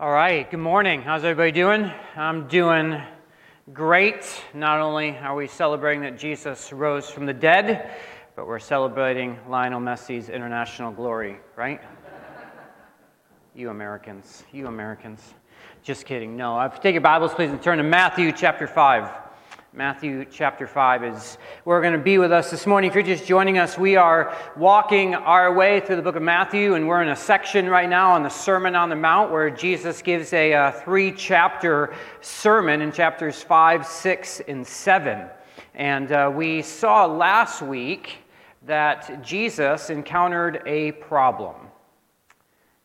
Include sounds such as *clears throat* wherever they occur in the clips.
All right, good morning. How's everybody doing? I'm doing great. Not only are we celebrating that Jesus rose from the dead, but we're celebrating Lionel Messi's international glory, right? you Americans, you Americans. Just kidding. No, if you take your Bibles, please, and turn to Matthew chapter 5. Matthew chapter 5 is where we're going to be with us this morning. If you're just joining us, we are walking our way through the book of Matthew, and we're in a section right now on the Sermon on the Mount where Jesus gives a uh, three chapter sermon in chapters 5, 6, and 7. And uh, we saw last week that Jesus encountered a problem.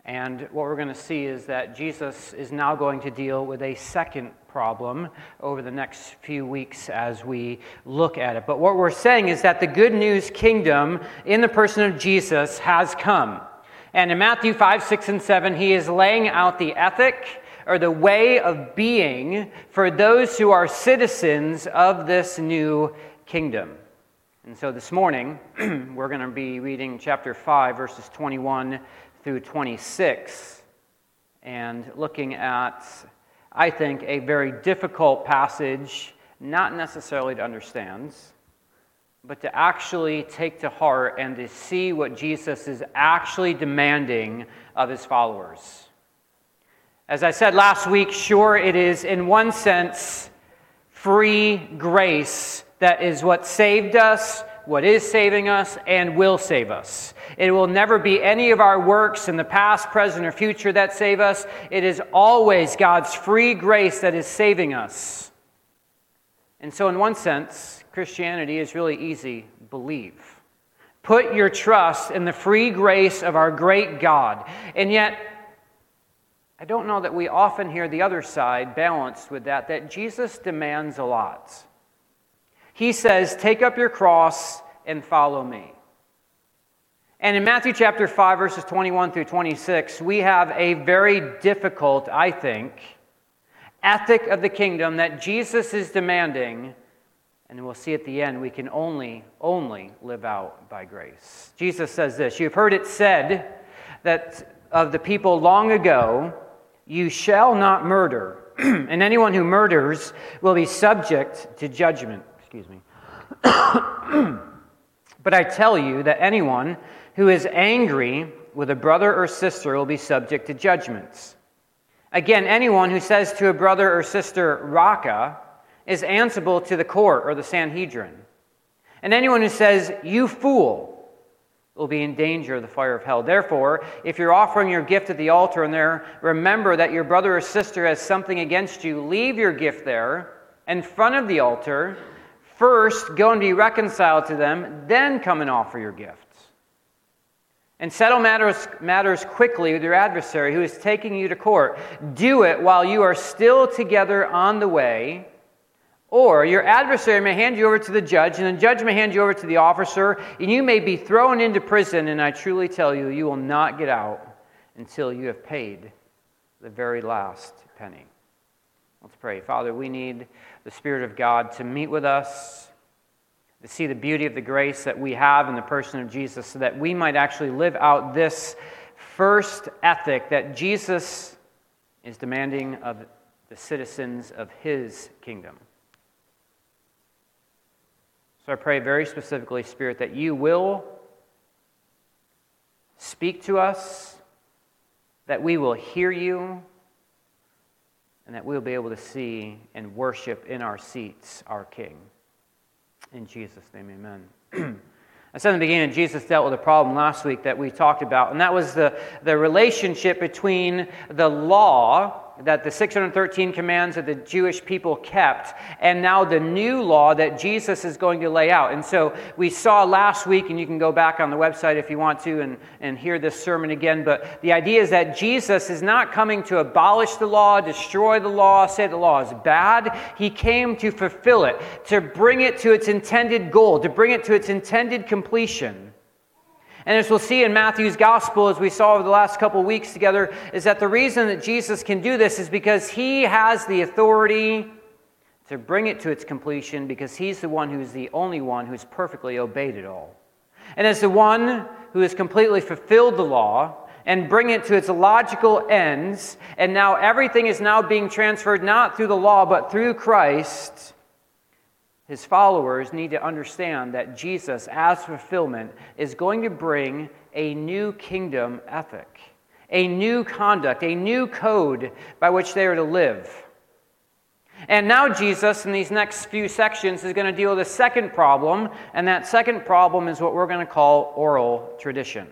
And what we're going to see is that Jesus is now going to deal with a second problem over the next few weeks as we look at it. But what we're saying is that the good news kingdom in the person of Jesus has come. And in Matthew 5, 6, and 7, he is laying out the ethic or the way of being for those who are citizens of this new kingdom. And so this morning, *clears throat* we're going to be reading chapter 5, verses 21 through 26, and looking at, I think, a very difficult passage, not necessarily to understand, but to actually take to heart and to see what Jesus is actually demanding of his followers. As I said last week, sure, it is in one sense free grace that is what saved us what is saving us and will save us. It will never be any of our works in the past, present, or future that save us. It is always God's free grace that is saving us. And so, in one sense, Christianity is really easy believe. Put your trust in the free grace of our great God. And yet, I don't know that we often hear the other side balanced with that, that Jesus demands a lot. He says, Take up your cross and follow me. And in Matthew chapter 5, verses 21 through 26, we have a very difficult, I think, ethic of the kingdom that Jesus is demanding. And we'll see at the end, we can only, only live out by grace. Jesus says this You've heard it said that of the people long ago, you shall not murder, *clears throat* and anyone who murders will be subject to judgment. Excuse me. *coughs* but I tell you that anyone who is angry with a brother or sister will be subject to judgments. Again, anyone who says to a brother or sister, Raca, is answerable to the court or the Sanhedrin. And anyone who says, You fool, will be in danger of the fire of hell. Therefore, if you're offering your gift at the altar and there, remember that your brother or sister has something against you, leave your gift there in front of the altar First, go and be reconciled to them, then come and offer your gifts. And settle matters, matters quickly with your adversary who is taking you to court. Do it while you are still together on the way. Or your adversary may hand you over to the judge, and the judge may hand you over to the officer, and you may be thrown into prison. And I truly tell you, you will not get out until you have paid the very last penny. Let's pray. Father, we need the Spirit of God to meet with us, to see the beauty of the grace that we have in the person of Jesus, so that we might actually live out this first ethic that Jesus is demanding of the citizens of his kingdom. So I pray very specifically, Spirit, that you will speak to us, that we will hear you and that we'll be able to see and worship in our seats our King. In Jesus' name, amen. *clears throat* I said in the beginning, Jesus dealt with a problem last week that we talked about, and that was the, the relationship between the law that the 613 commands that the Jewish people kept, and now the new law that Jesus is going to lay out. And so we saw last week, and you can go back on the website if you want to and, and hear this sermon again. But the idea is that Jesus is not coming to abolish the law, destroy the law, say the law is bad. He came to fulfill it, to bring it to its intended goal, to bring it to its intended completion. And as we'll see in Matthew's gospel, as we saw over the last couple of weeks together, is that the reason that Jesus can do this is because he has the authority to bring it to its completion, because he's the one who's the only one who's perfectly obeyed it all. And as the one who has completely fulfilled the law, and bring it to its logical ends, and now everything is now being transferred not through the law but through Christ, his followers need to understand that Jesus, as fulfillment, is going to bring a new kingdom ethic, a new conduct, a new code by which they are to live. And now, Jesus, in these next few sections, is going to deal with a second problem, and that second problem is what we're going to call oral tradition.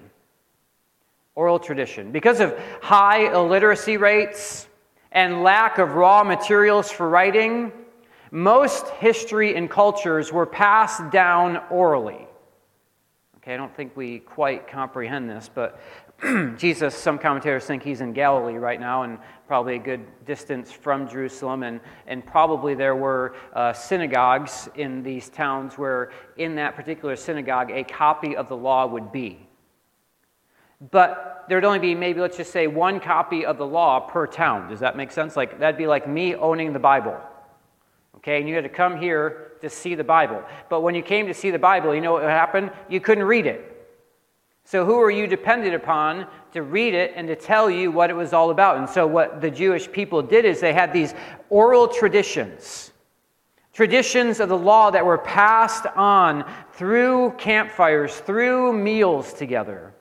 Oral tradition. Because of high illiteracy rates and lack of raw materials for writing, most history and cultures were passed down orally. Okay, I don't think we quite comprehend this, but *clears throat* Jesus, some commentators think he's in Galilee right now and probably a good distance from Jerusalem. And, and probably there were uh, synagogues in these towns where, in that particular synagogue, a copy of the law would be. But there'd only be maybe, let's just say, one copy of the law per town. Does that make sense? Like, that'd be like me owning the Bible. Okay, and you had to come here to see the Bible. But when you came to see the Bible, you know what happened? You couldn't read it. So, who are you dependent upon to read it and to tell you what it was all about? And so, what the Jewish people did is they had these oral traditions, traditions of the law that were passed on through campfires, through meals together.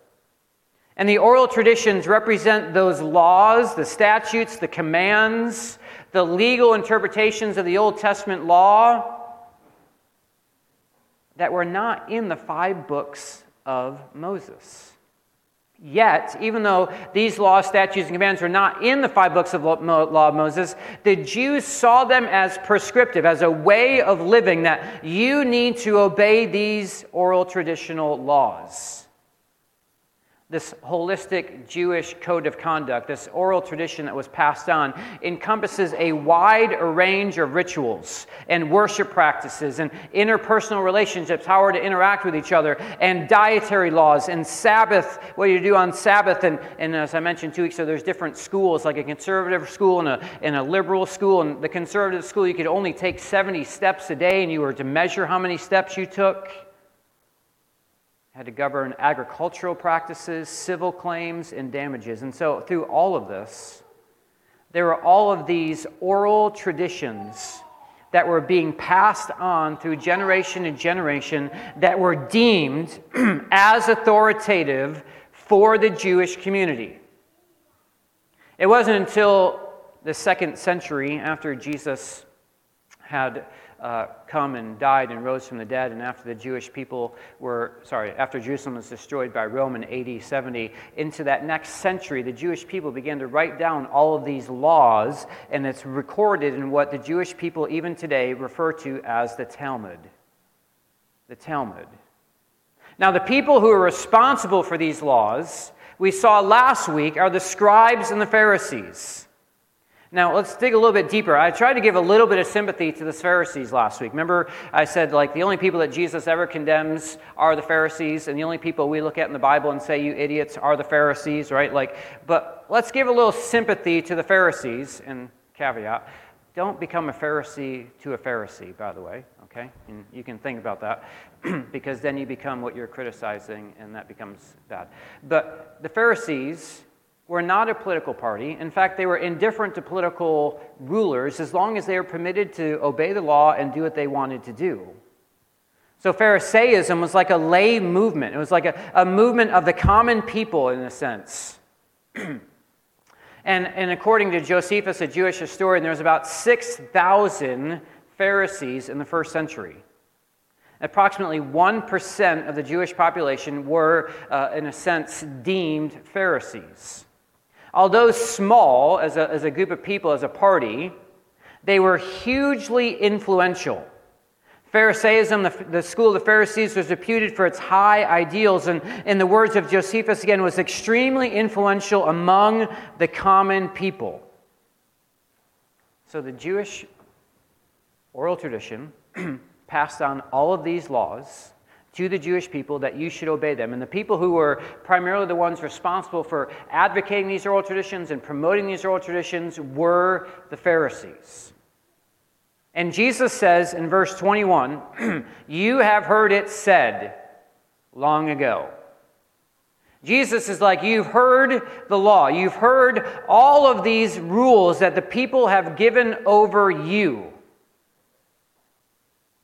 And the oral traditions represent those laws, the statutes, the commands, the legal interpretations of the Old Testament law that were not in the five books of Moses. Yet, even though these laws, statutes, and commands were not in the five books of law of Moses, the Jews saw them as prescriptive, as a way of living that you need to obey these oral traditional laws this holistic Jewish code of conduct, this oral tradition that was passed on, encompasses a wide range of rituals and worship practices and interpersonal relationships, how we're to interact with each other, and dietary laws and Sabbath, what you do on Sabbath. And, and as I mentioned two weeks ago, there's different schools, like a conservative school and a, and a liberal school. And the conservative school, you could only take 70 steps a day, and you were to measure how many steps you took had to govern agricultural practices, civil claims, and damages. And so, through all of this, there were all of these oral traditions that were being passed on through generation and generation that were deemed *clears throat* as authoritative for the Jewish community. It wasn't until the second century after Jesus had uh, come and died and rose from the dead, and after the Jewish people were, sorry, after Jerusalem was destroyed by Rome in AD 70, into that next century, the Jewish people began to write down all of these laws, and it's recorded in what the Jewish people even today refer to as the Talmud. The Talmud. Now, the people who are responsible for these laws, we saw last week, are the scribes and the Pharisees. Now, let's dig a little bit deeper. I tried to give a little bit of sympathy to the Pharisees last week. Remember, I said, like, the only people that Jesus ever condemns are the Pharisees, and the only people we look at in the Bible and say, you idiots, are the Pharisees, right? Like, but let's give a little sympathy to the Pharisees, and caveat, don't become a Pharisee to a Pharisee, by the way, okay? And you can think about that, *clears throat* because then you become what you're criticizing, and that becomes bad. But the Pharisees, were not a political party. In fact, they were indifferent to political rulers as long as they were permitted to obey the law and do what they wanted to do. So, Pharisaism was like a lay movement, it was like a, a movement of the common people in a sense. *clears throat* and, and according to Josephus, a Jewish historian, there was about 6,000 Pharisees in the first century. Approximately 1% of the Jewish population were, uh, in a sense, deemed Pharisees. Although small as a, as a group of people, as a party, they were hugely influential. Pharisaism, the, the, school of the Pharisees, was reputed for its high ideals, and in the words of Josephus again, was extremely influential among the common people. So the Jewish oral tradition *clears throat* passed on all of these laws to the Jewish people that you should obey them. And the people who were primarily the ones responsible for advocating these oral traditions and promoting these oral traditions were the Pharisees. And Jesus says in verse 21 *clears throat* You have heard it said long ago. Jesus is like, You've heard the law. You've heard all of these rules that the people have given over you.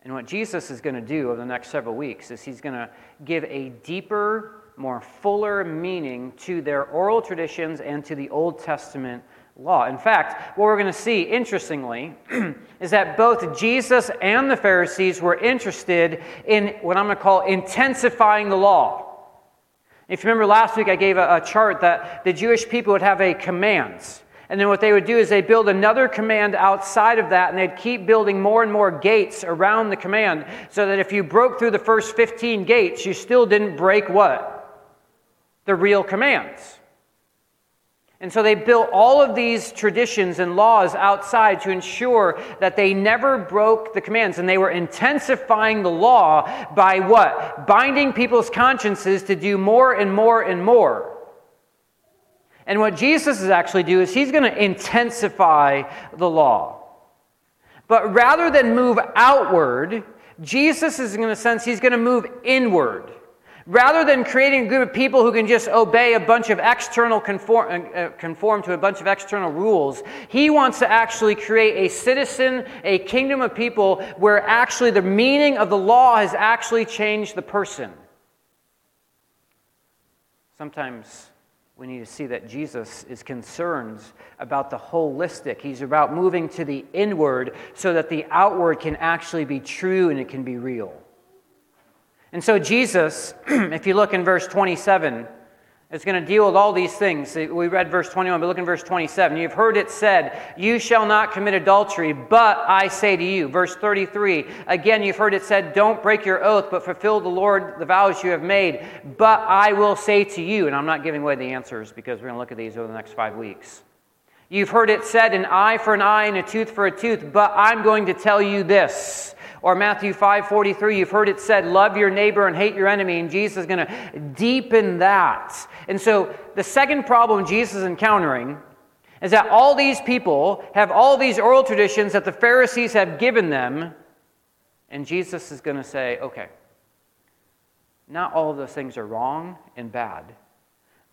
And what Jesus is going to do over the next several weeks is he's going to give a deeper, more fuller meaning to their oral traditions and to the Old Testament law. In fact, what we're going to see, interestingly, *clears throat* is that both Jesus and the Pharisees were interested in what I'm going to call intensifying the law. If you remember last week, I gave a, a chart that the Jewish people would have a commands. And then what they would do is they build another command outside of that, and they'd keep building more and more gates around the command so that if you broke through the first 15 gates, you still didn't break what? The real commands. And so they built all of these traditions and laws outside to ensure that they never broke the commands. And they were intensifying the law by what? Binding people's consciences to do more and more and more. And what Jesus is actually doing is he's going to intensify the law. But rather than move outward, Jesus is in a sense, he's going to move inward. Rather than creating a group of people who can just obey a bunch of external conform, uh, conform to a bunch of external rules, he wants to actually create a citizen, a kingdom of people where actually the meaning of the law has actually changed the person. Sometimes we need to see that Jesus is concerned about the holistic. He's about moving to the inward so that the outward can actually be true and it can be real. And so, Jesus, *clears throat* if you look in verse 27, is going to deal with all these things. We read verse 21, but look in verse 27. You've heard it said, You shall not commit adultery, but I say to you. Verse 33, again, you've heard it said, Don't break your oath, but fulfill the Lord the vows you have made. But I will say to you, and I'm not giving away the answers because we're going to look at these over the next five weeks. You've heard it said, An eye for an eye and a tooth for a tooth, but I'm going to tell you this or Matthew 5:43, you've heard it said, love your neighbor and hate your enemy, and Jesus is going to deepen that. And so the second problem Jesus is encountering is that all these people have all these oral traditions that the Pharisees have given them, and Jesus is going to say, okay, not all of those things are wrong and bad.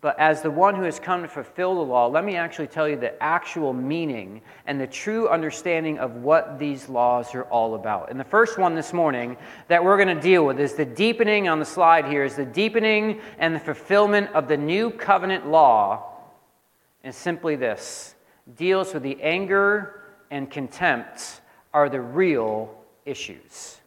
But as the one who has come to fulfill the law, let me actually tell you the actual meaning and the true understanding of what these laws are all about. And the first one this morning that we're going to deal with is the deepening on the slide here is the deepening and the fulfillment of the new covenant law. And simply this deals with the anger and contempt are the real issues.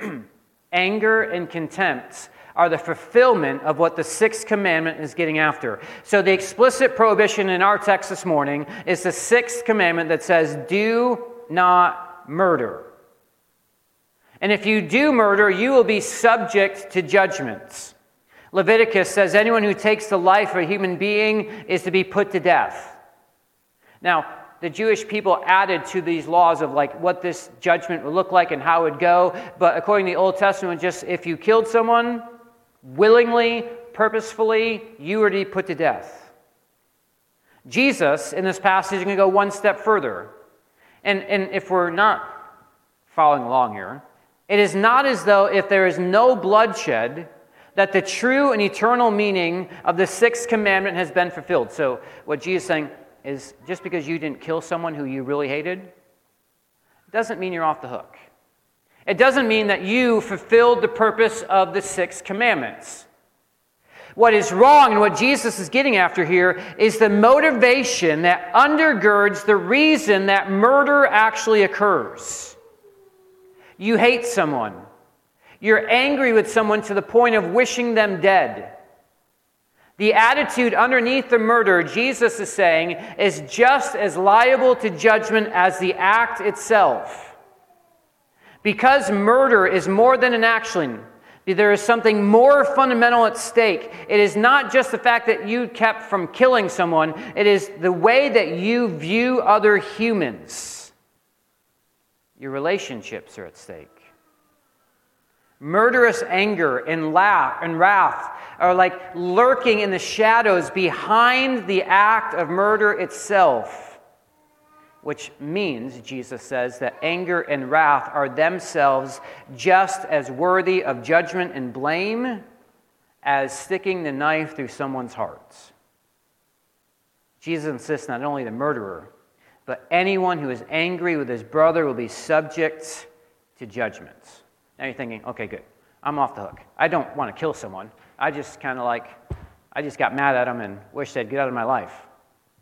*clears throat* anger and contempt are the fulfillment of what the sixth commandment is getting after. So, the explicit prohibition in our text this morning is the sixth commandment that says, Do not murder. And if you do murder, you will be subject to judgments. Leviticus says anyone who takes the life of a human being is to be put to death. Now, the Jewish people added to these laws of like what this judgment would look like and how it would go. But according to the Old Testament, just if you killed someone, willingly, purposefully, you are to be put to death. Jesus, in this passage, is going to go one step further. And, and if we're not following along here, it is not as though if there is no bloodshed, that the true and eternal meaning of the sixth commandment has been fulfilled. So, what Jesus is saying is just because you didn't kill someone who you really hated, doesn't mean you're off the hook. It doesn't mean that you fulfilled the purpose of the six commandments. What is wrong and what Jesus is getting after here is the motivation that undergirds the reason that murder actually occurs. You hate someone. You're angry with someone to the point of wishing them dead. The attitude underneath the murder, Jesus is saying, is just as liable to judgment as the act itself. Because murder is more than an action, there is something more fundamental at stake. It is not just the fact that you kept from killing someone, it is the way that you view other humans. Your relationships are at stake. Murderous anger and, laugh, and wrath are like lurking in the shadows behind the act of murder itself which means, Jesus says, that anger and wrath are themselves just as worthy of judgment and blame as sticking the knife through someone's heart. Jesus insists not only the murderer, but anyone who is angry with his brother will be subject to judgment. Now you're thinking, okay, good. I'm off the hook. I don't want to kill someone. I just kind of like, I just got mad at them and wish they'd get out of my life.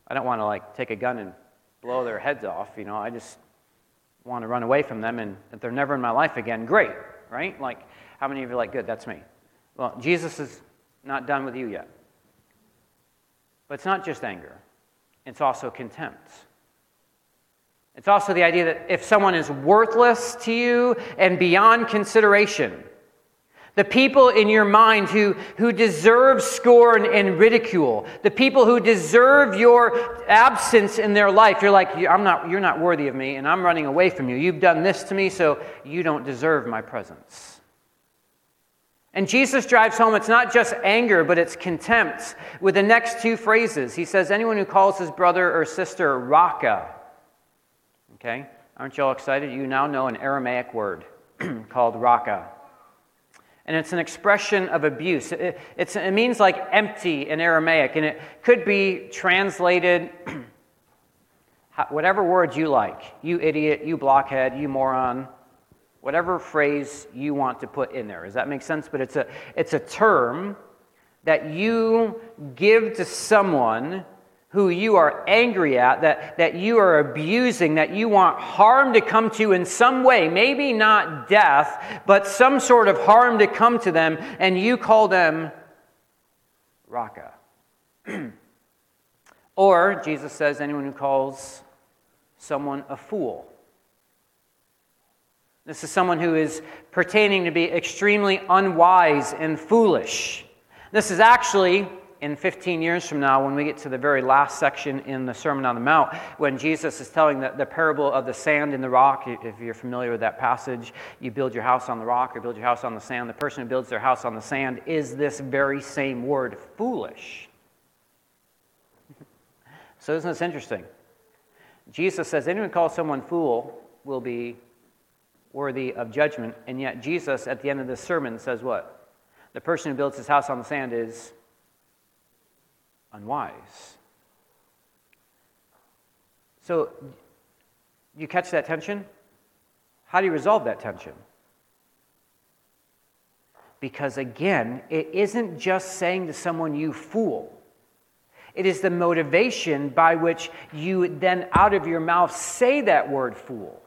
I don't want to like take a gun and blow their heads off. You know, I just want to run away from them and that they're never in my life again, great, right? Like, how many of you are like, good, that's me? Well, Jesus is not done with you yet. But it's not just anger, it's also contempt. It's also the idea that if someone is worthless to you and beyond consideration, the people in your mind who, who deserve scorn and ridicule, the people who deserve your absence in their life, you're like, I'm not, you're not worthy of me, and I'm running away from you. You've done this to me, so you don't deserve my presence. And Jesus drives home, it's not just anger, but it's contempt with the next two phrases. He says, Anyone who calls his brother or sister Raca, Okay? Aren't you all excited? You now know an Aramaic word *clears throat* called raca. And it's an expression of abuse. It, it means like empty in Aramaic, and it could be translated *clears throat* whatever words you like. You idiot, you blockhead, you moron, whatever phrase you want to put in there. Does that make sense? But it's a, it's a term that you give to someone who you are angry at, that, that you are abusing, that you want harm to come to in some way, maybe not death, but some sort of harm to come to them, and you call them Raca. *clears throat* or, Jesus says, anyone who calls someone a fool. This is someone who is pertaining to be extremely unwise and foolish. This is actually in 15 years from now, when we get to the very last section in the Sermon on the Mount, when Jesus is telling the, the parable of the sand and the rock, if you're familiar with that passage, you build your house on the rock or build your house on the sand. The person who builds their house on the sand is this very same word, foolish. *laughs* so, isn't this interesting? Jesus says, anyone calls someone fool will be worthy of judgment. And yet, Jesus, at the end of this sermon, says what? The person who builds his house on the sand is unwise. So, you catch that tension? How do you resolve that tension? Because again, it isn't just saying to someone, you fool. It is the motivation by which you then out of your mouth say that word fool.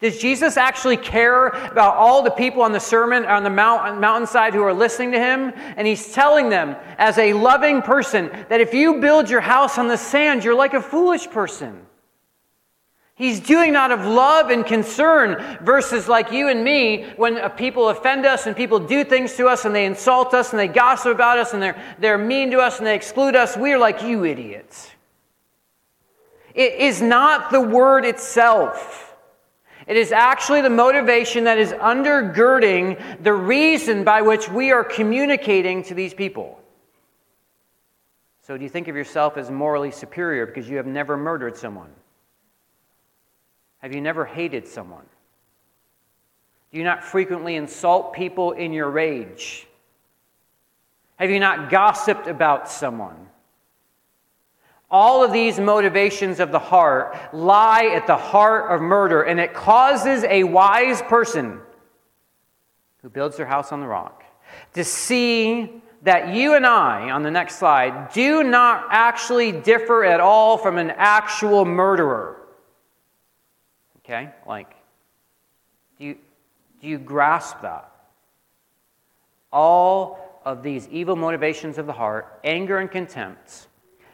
Does Jesus actually care about all the people on the sermon on the mount, mountainside who are listening to him? And he's telling them, as a loving person, that if you build your house on the sand, you're like a foolish person. He's doing out of love and concern versus like you and me when uh, people offend us and people do things to us and they insult us and they gossip about us and they're, they're mean to us and they exclude us. We're like, you idiots. It is not the word itself. It is actually the motivation that is undergirding the reason by which we are communicating to these people. So, do you think of yourself as morally superior because you have never murdered someone? Have you never hated someone? Do you not frequently insult people in your rage? Have you not gossiped about someone? All of these motivations of the heart lie at the heart of murder, and it causes a wise person who builds their house on the rock to see that you and I, on the next slide, do not actually differ at all from an actual murderer. Okay? Like, do you, do you grasp that? All of these evil motivations of the heart, anger and contempt,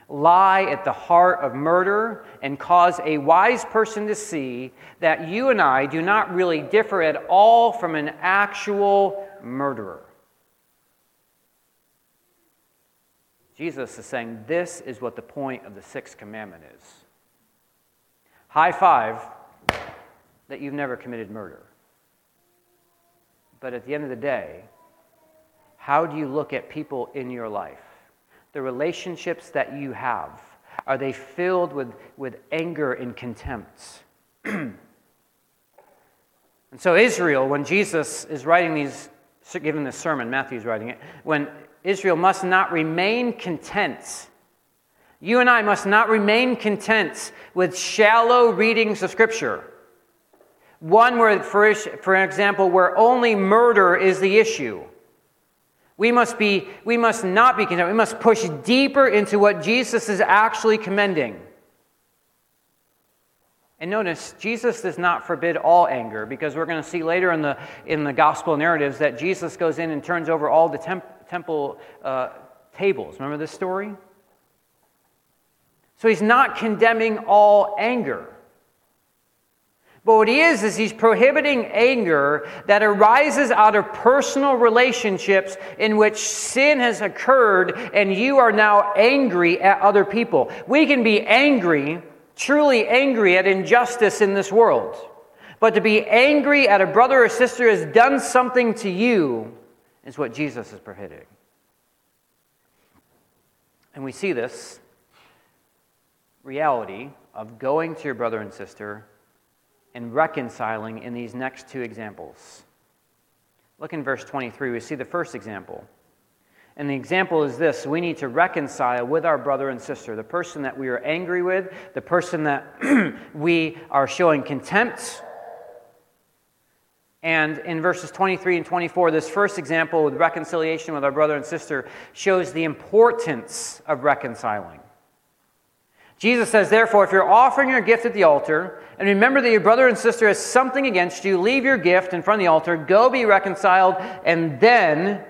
lie at the heart of murder and cause a wise person to see that you and I do not really differ at all from an actual murderer. Jesus is saying this is what the point of the sixth commandment is. High five that you've never committed murder. But at the end of the day, how do you look at people in your life? The relationships that you have? Are they filled with, with anger and contempt? *clears throat* and so, Israel, when Jesus is writing these given this sermon, Matthew's writing it, when Israel must not remain content. You and I must not remain content with shallow readings of Scripture. One where, for, for example, where only murder is the issue. We must, be, we must not be content. We must push deeper into what Jesus is actually commending. And notice, Jesus does not forbid all anger because we're going to see later in the, in the gospel narratives that Jesus goes in and turns over all the temp, temple uh, tables. Remember this story? So he's not condemning all anger. But what he is, is he's prohibiting anger that arises out of personal relationships in which sin has occurred and you are now angry at other people. We can be angry, truly angry at injustice in this world. But to be angry at a brother or sister has done something to you is what Jesus is prohibiting. And we see this reality of going to your brother and sister and reconciling in these next two examples. Look in verse 23. We see the first example. And the example is this we need to reconcile with our brother and sister, the person that we are angry with, the person that *clears throat* we are showing contempt. And in verses 23 and 24, this first example with reconciliation with our brother and sister shows the importance of reconciling. Jesus says, therefore, if you're offering your gift at the altar, and remember that your brother and sister has something against you, leave your gift in front of the altar, go be reconciled, and then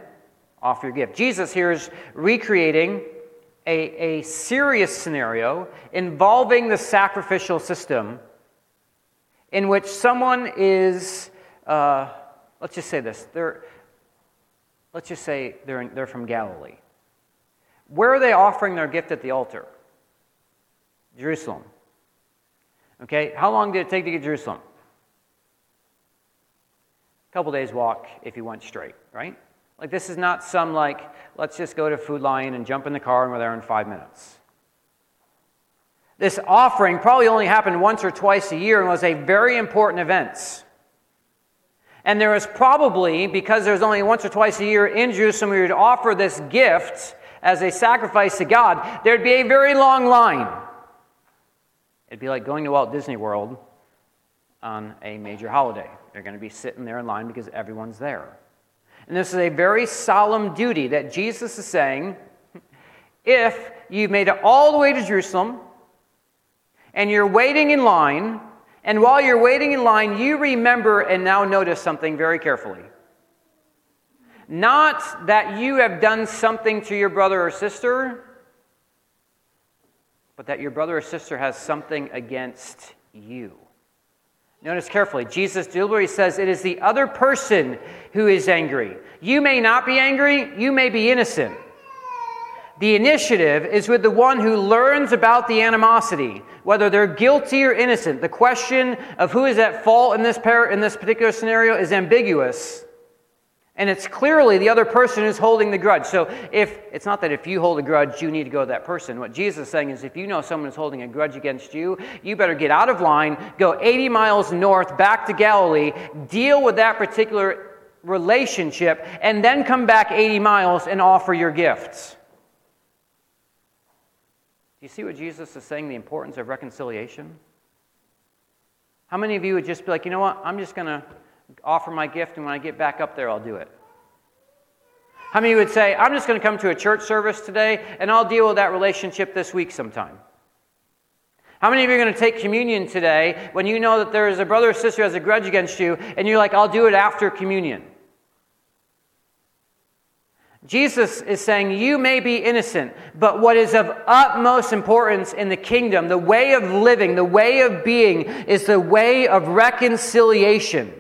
offer your gift. Jesus here is recreating a, a serious scenario involving the sacrificial system in which someone is, uh, let's just say this, they're, let's just say they're, they're from Galilee. Where are they offering their gift at the altar? Jerusalem. Okay, how long did it take to get to Jerusalem? A couple days walk if you went straight, right? Like this is not some like let's just go to Food Lion and jump in the car and we're there in five minutes. This offering probably only happened once or twice a year and was a very important event. And there was probably, because there was only once or twice a year in Jerusalem, we would offer this gift as a sacrifice to God, there'd be a very long line. It'd be like going to Walt Disney World on a major holiday. They're going to be sitting there in line because everyone's there. And this is a very solemn duty that Jesus is saying if you've made it all the way to Jerusalem and you're waiting in line, and while you're waiting in line, you remember and now notice something very carefully. Not that you have done something to your brother or sister, but that your brother or sister has something against you. Notice carefully, Jesus deliberately says it is the other person who is angry. You may not be angry, you may be innocent. The initiative is with the one who learns about the animosity, whether they're guilty or innocent. The question of who is at fault in this, par- in this particular scenario is ambiguous. And it's clearly the other person who's holding the grudge. So if it's not that if you hold a grudge, you need to go to that person. What Jesus is saying is if you know someone is holding a grudge against you, you better get out of line, go 80 miles north back to Galilee, deal with that particular relationship, and then come back 80 miles and offer your gifts. Do you see what Jesus is saying the importance of reconciliation? How many of you would just be like, you know what, I'm just going to offer my gift, and when I get back up there, I'll do it. How many would say, I'm just going to come to a church service today and I'll deal with that relationship this week sometime? How many of you are going to take communion today when you know that there is a brother or sister who has a grudge against you and you're like, I'll do it after communion? Jesus is saying, You may be innocent, but what is of utmost importance in the kingdom, the way of living, the way of being, is the way of reconciliation.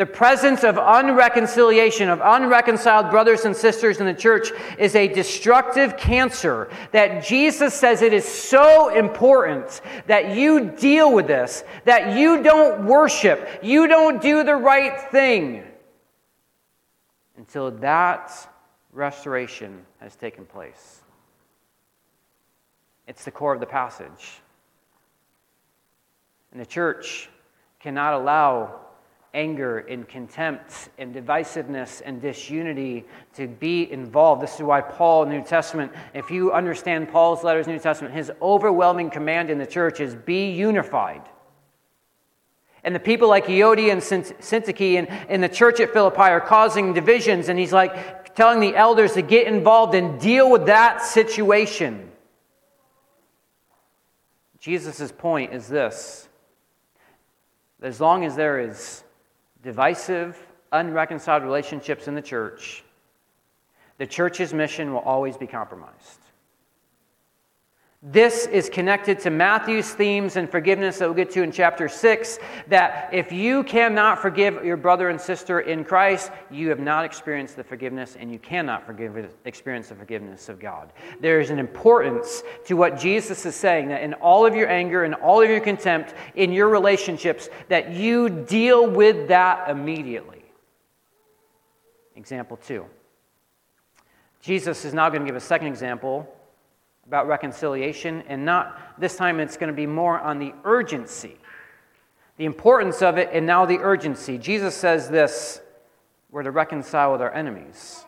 The presence of unreconciliation, of unreconciled brothers and sisters in the church, is a destructive cancer that Jesus says it is so important that you deal with this, that you don't worship, you don't do the right thing until that restoration has taken place. It's the core of the passage. And the church cannot allow anger and contempt and divisiveness and disunity to be involved. This is why Paul New Testament, if you understand Paul's letters New Testament, his overwhelming command in the church is be unified. And the people like Euodia and Syntyche and in the church at Philippi are causing divisions, and he's like telling the elders to get involved and deal with that situation. Jesus' point is this as long as there is divisive, unreconciled relationships in the church, the church's mission will always be compromised. This is connected to Matthew's themes and forgiveness that we'll get to in chapter 6. That if you cannot forgive your brother and sister in Christ, you have not experienced the forgiveness and you cannot forgive, experience the forgiveness of God. There is an importance to what Jesus is saying that in all of your anger and all of your contempt in your relationships, that you deal with that immediately. Example 2. Jesus is now going to give a second example about reconciliation, and not this time it's going to be more on the urgency, the importance of it, and now the urgency. Jesus says this we're to reconcile with our enemies.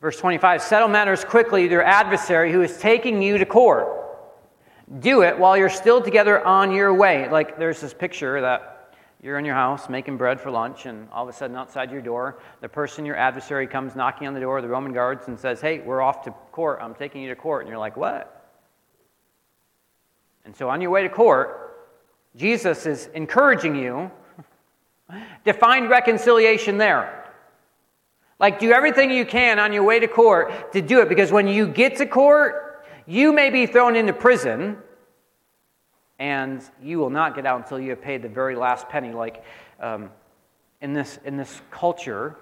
Verse 25 Settle matters quickly with your adversary who is taking you to court. Do it while you're still together on your way. Like there's this picture that you're in your house making bread for lunch, and all of a sudden, outside your door, the person, your adversary, comes knocking on the door of the Roman guards and says, Hey, we're off to court. I'm taking you to court. And you're like, What? And so, on your way to court, Jesus is encouraging you to find reconciliation there. Like, do everything you can on your way to court to do it, because when you get to court, you may be thrown into prison and you will not get out until you have paid the very last penny. Like um, in, this, in this culture,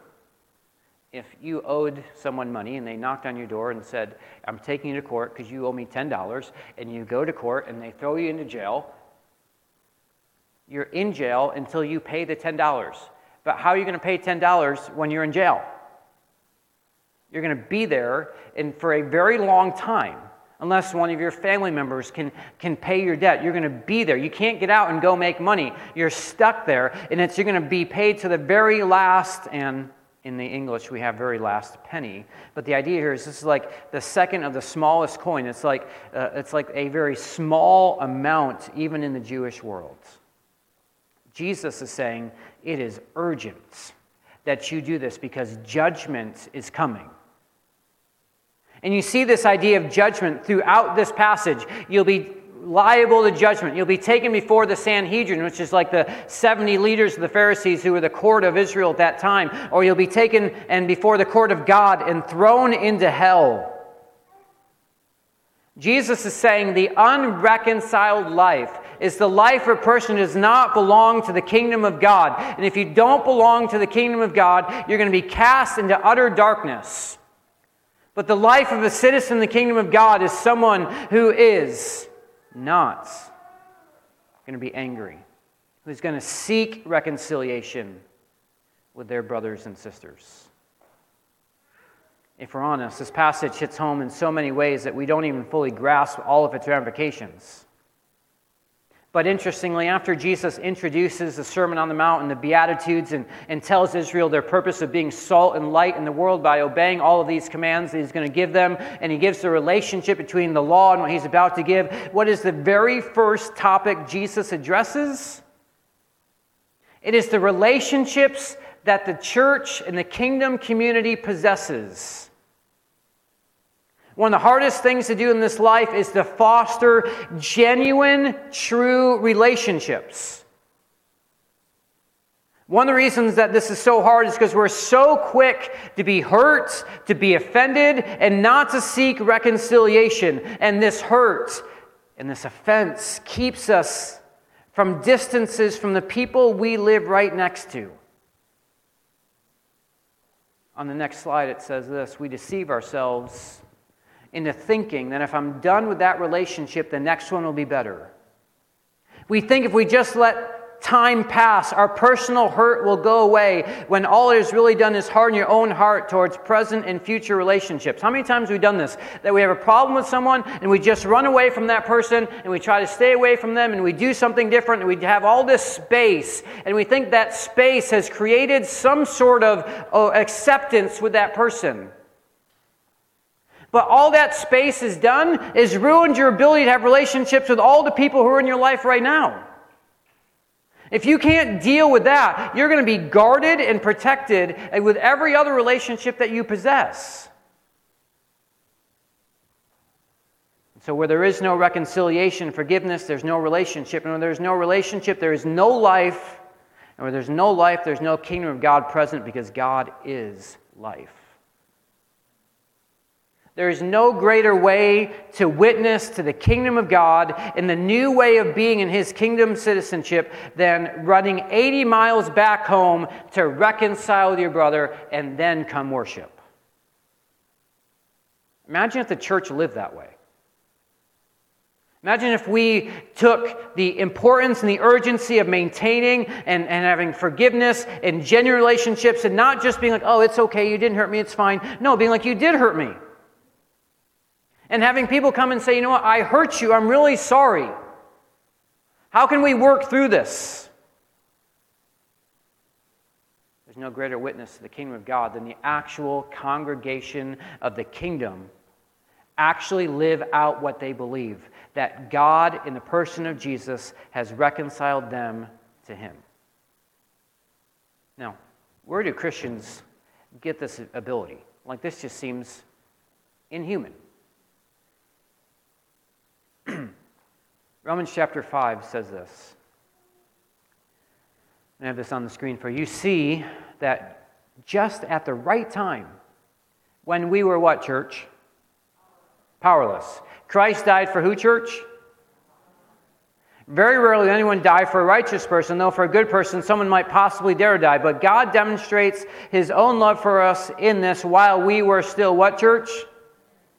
if you owed someone money and they knocked on your door and said, I'm taking you to court because you owe me $10, and you go to court and they throw you into jail, you're in jail until you pay the $10. But how are you going to pay $10 when you're in jail? You're going to be there and for a very long time unless one of your family members can, can pay your debt. You're going to be there. You can't get out and go make money. You're stuck there, and it's, you're going to be paid to the very last, and in the English we have very last penny. But the idea here is this is like the second of the smallest coin. It's like, uh, it's like a very small amount, even in the Jewish world. Jesus is saying it is urgent that you do this because judgment is coming. And you see this idea of judgment throughout this passage. You'll be liable to judgment. You'll be taken before the Sanhedrin, which is like the 70 leaders of the Pharisees who were the court of Israel at that time. Or you'll be taken and before the court of God and thrown into hell. Jesus is saying the unreconciled life is the life of a person who does not belong to the kingdom of God. And if you don't belong to the kingdom of God, you're going to be cast into utter darkness. But the life of a citizen in the kingdom of God is someone who is not going to be angry, who's going to seek reconciliation with their brothers and sisters. If we're honest, this passage hits home in so many ways that we don't even fully grasp all of its ramifications. But interestingly, after Jesus introduces the Sermon on the Mount and the Beatitudes and, and tells Israel their purpose of being salt and light in the world by obeying all of these commands that he's going to give them, and he gives the relationship between the law and what he's about to give, what is the very first topic Jesus addresses? It is the relationships that the church and the kingdom community possesses. One of the hardest things to do in this life is to foster genuine, true relationships. One of the reasons that this is so hard is because we're so quick to be hurt, to be offended, and not to seek reconciliation. And this hurt and this offense keeps us from distances from the people we live right next to. On the next slide, it says this We deceive ourselves into thinking that if I'm done with that relationship, the next one will be better. We think if we just let time pass, our personal hurt will go away when all it has really done is harden your own heart towards present and future relationships. How many times have we done this? That we have a problem with someone and we just run away from that person and we try to stay away from them and we do something different and we have all this space and we think that space has created some sort of oh, acceptance with that person. But all that space has done is ruined your ability to have relationships with all the people who are in your life right now. If you can't deal with that, you're going to be guarded and protected with every other relationship that you possess. So, where there is no reconciliation, forgiveness, there's no relationship. And where there's no relationship, there is no life. And where there's no life, there's no kingdom of God present because God is life. There is no greater way to witness to the kingdom of God and the new way of being in his kingdom citizenship than running 80 miles back home to reconcile with your brother and then come worship. Imagine if the church lived that way. Imagine if we took the importance and the urgency of maintaining and, and having forgiveness and genuine relationships and not just being like, oh, it's okay, you didn't hurt me, it's fine. No, being like, you did hurt me. And having people come and say, you know what, I hurt you, I'm really sorry. How can we work through this? There's no greater witness to the kingdom of God than the actual congregation of the kingdom actually live out what they believe that God, in the person of Jesus, has reconciled them to Him. Now, where do Christians get this ability? Like, this just seems inhuman. *clears throat* Romans chapter 5 says this. I have this on the screen for you. You See that just at the right time, when we were what, church? Powerless. Christ died for who, church? Very rarely anyone die for a righteous person, though for a good person, someone might possibly dare die. But God demonstrates his own love for us in this while we were still what, church?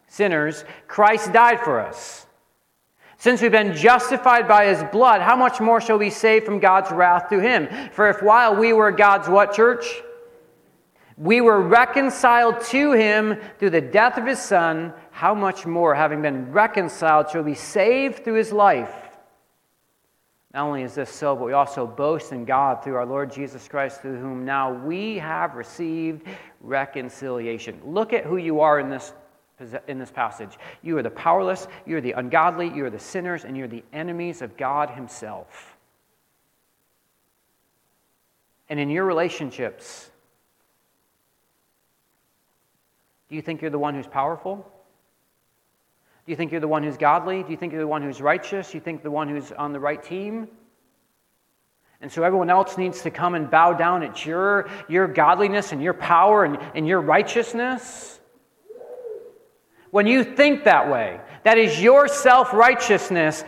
Sinners. Christ died for us. Since we've been justified by his blood, how much more shall we save from God's wrath through him? For if while we were God's what, church? We were reconciled to him through the death of his son, how much more, having been reconciled, shall we saved through his life? Not only is this so, but we also boast in God through our Lord Jesus Christ, through whom now we have received reconciliation. Look at who you are in this in this passage. You are the powerless, you are the ungodly, you are the sinners, and you're the enemies of God Himself. And in your relationships, do you think you're the one who's powerful? Do you think you're the one who's godly? Do you think you're the one who's righteous? Do you think the one who's on the right team? And so everyone else needs to come and bow down at your, your godliness and your power and, and your righteousness? When you think that way, that is your self righteousness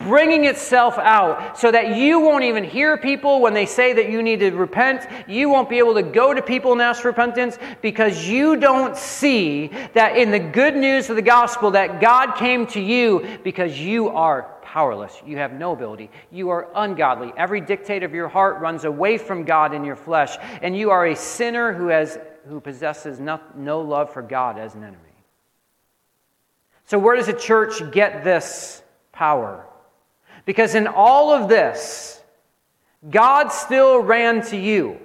bringing itself out so that you won't even hear people when they say that you need to repent. You won't be able to go to people and ask repentance because you don't see that in the good news of the gospel that God came to you because you are powerless. You have no ability. You are ungodly. Every dictate of your heart runs away from God in your flesh, and you are a sinner who has who possesses no, no love for God as an enemy. So, where does the church get this power? Because in all of this, God still ran to you.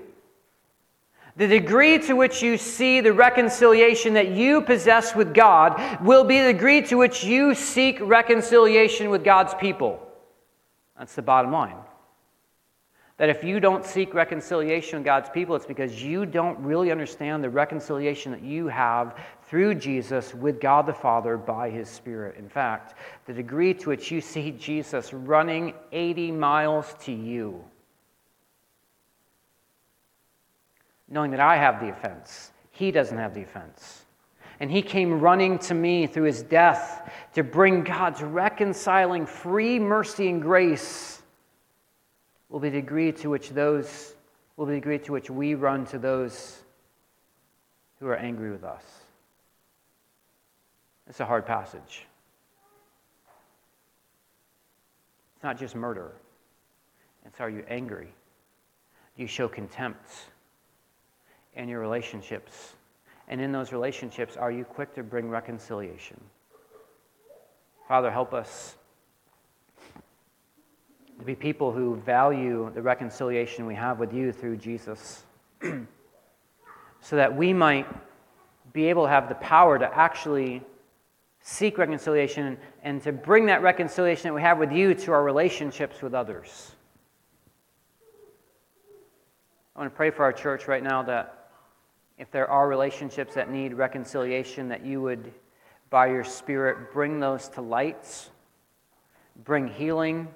The degree to which you see the reconciliation that you possess with God will be the degree to which you seek reconciliation with God's people. That's the bottom line. That if you don't seek reconciliation with God's people, it's because you don't really understand the reconciliation that you have through Jesus with God the Father by his Spirit. In fact, the degree to which you see Jesus running 80 miles to you, knowing that I have the offense, he doesn't have the offense. And he came running to me through his death to bring God's reconciling free mercy and grace will be the degree to which those will be the degree to which we run to those who are angry with us. It's a hard passage. It's not just murder, so are you angry? Do you show contempt in your relationships? And in those relationships, are you quick to bring reconciliation? Father, help us to be people who value the reconciliation we have with you through Jesus, *clears throat* so that we might be able to have the power to actually seek reconciliation and to bring that reconciliation that we have with you to our relationships with others. I want to pray for our church right now that if there are relationships that need reconciliation, that you would, by your Spirit, bring those to light, bring healing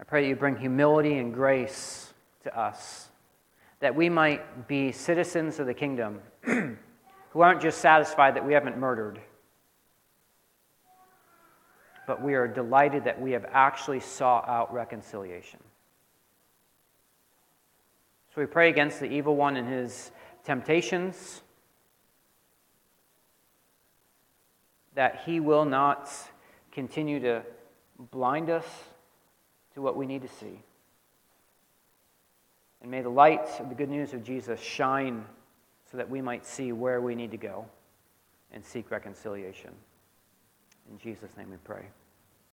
I pray that you bring humility and grace to us, that we might be citizens of the kingdom *clears throat* who aren't just satisfied that we haven't murdered, but we are delighted that we have actually sought out reconciliation. So we pray against the evil one and his temptations, that he will not continue to blind us to what we need to see. And may the light of the good news of Jesus shine so that we might see where we need to go and seek reconciliation. In Jesus' name we pray.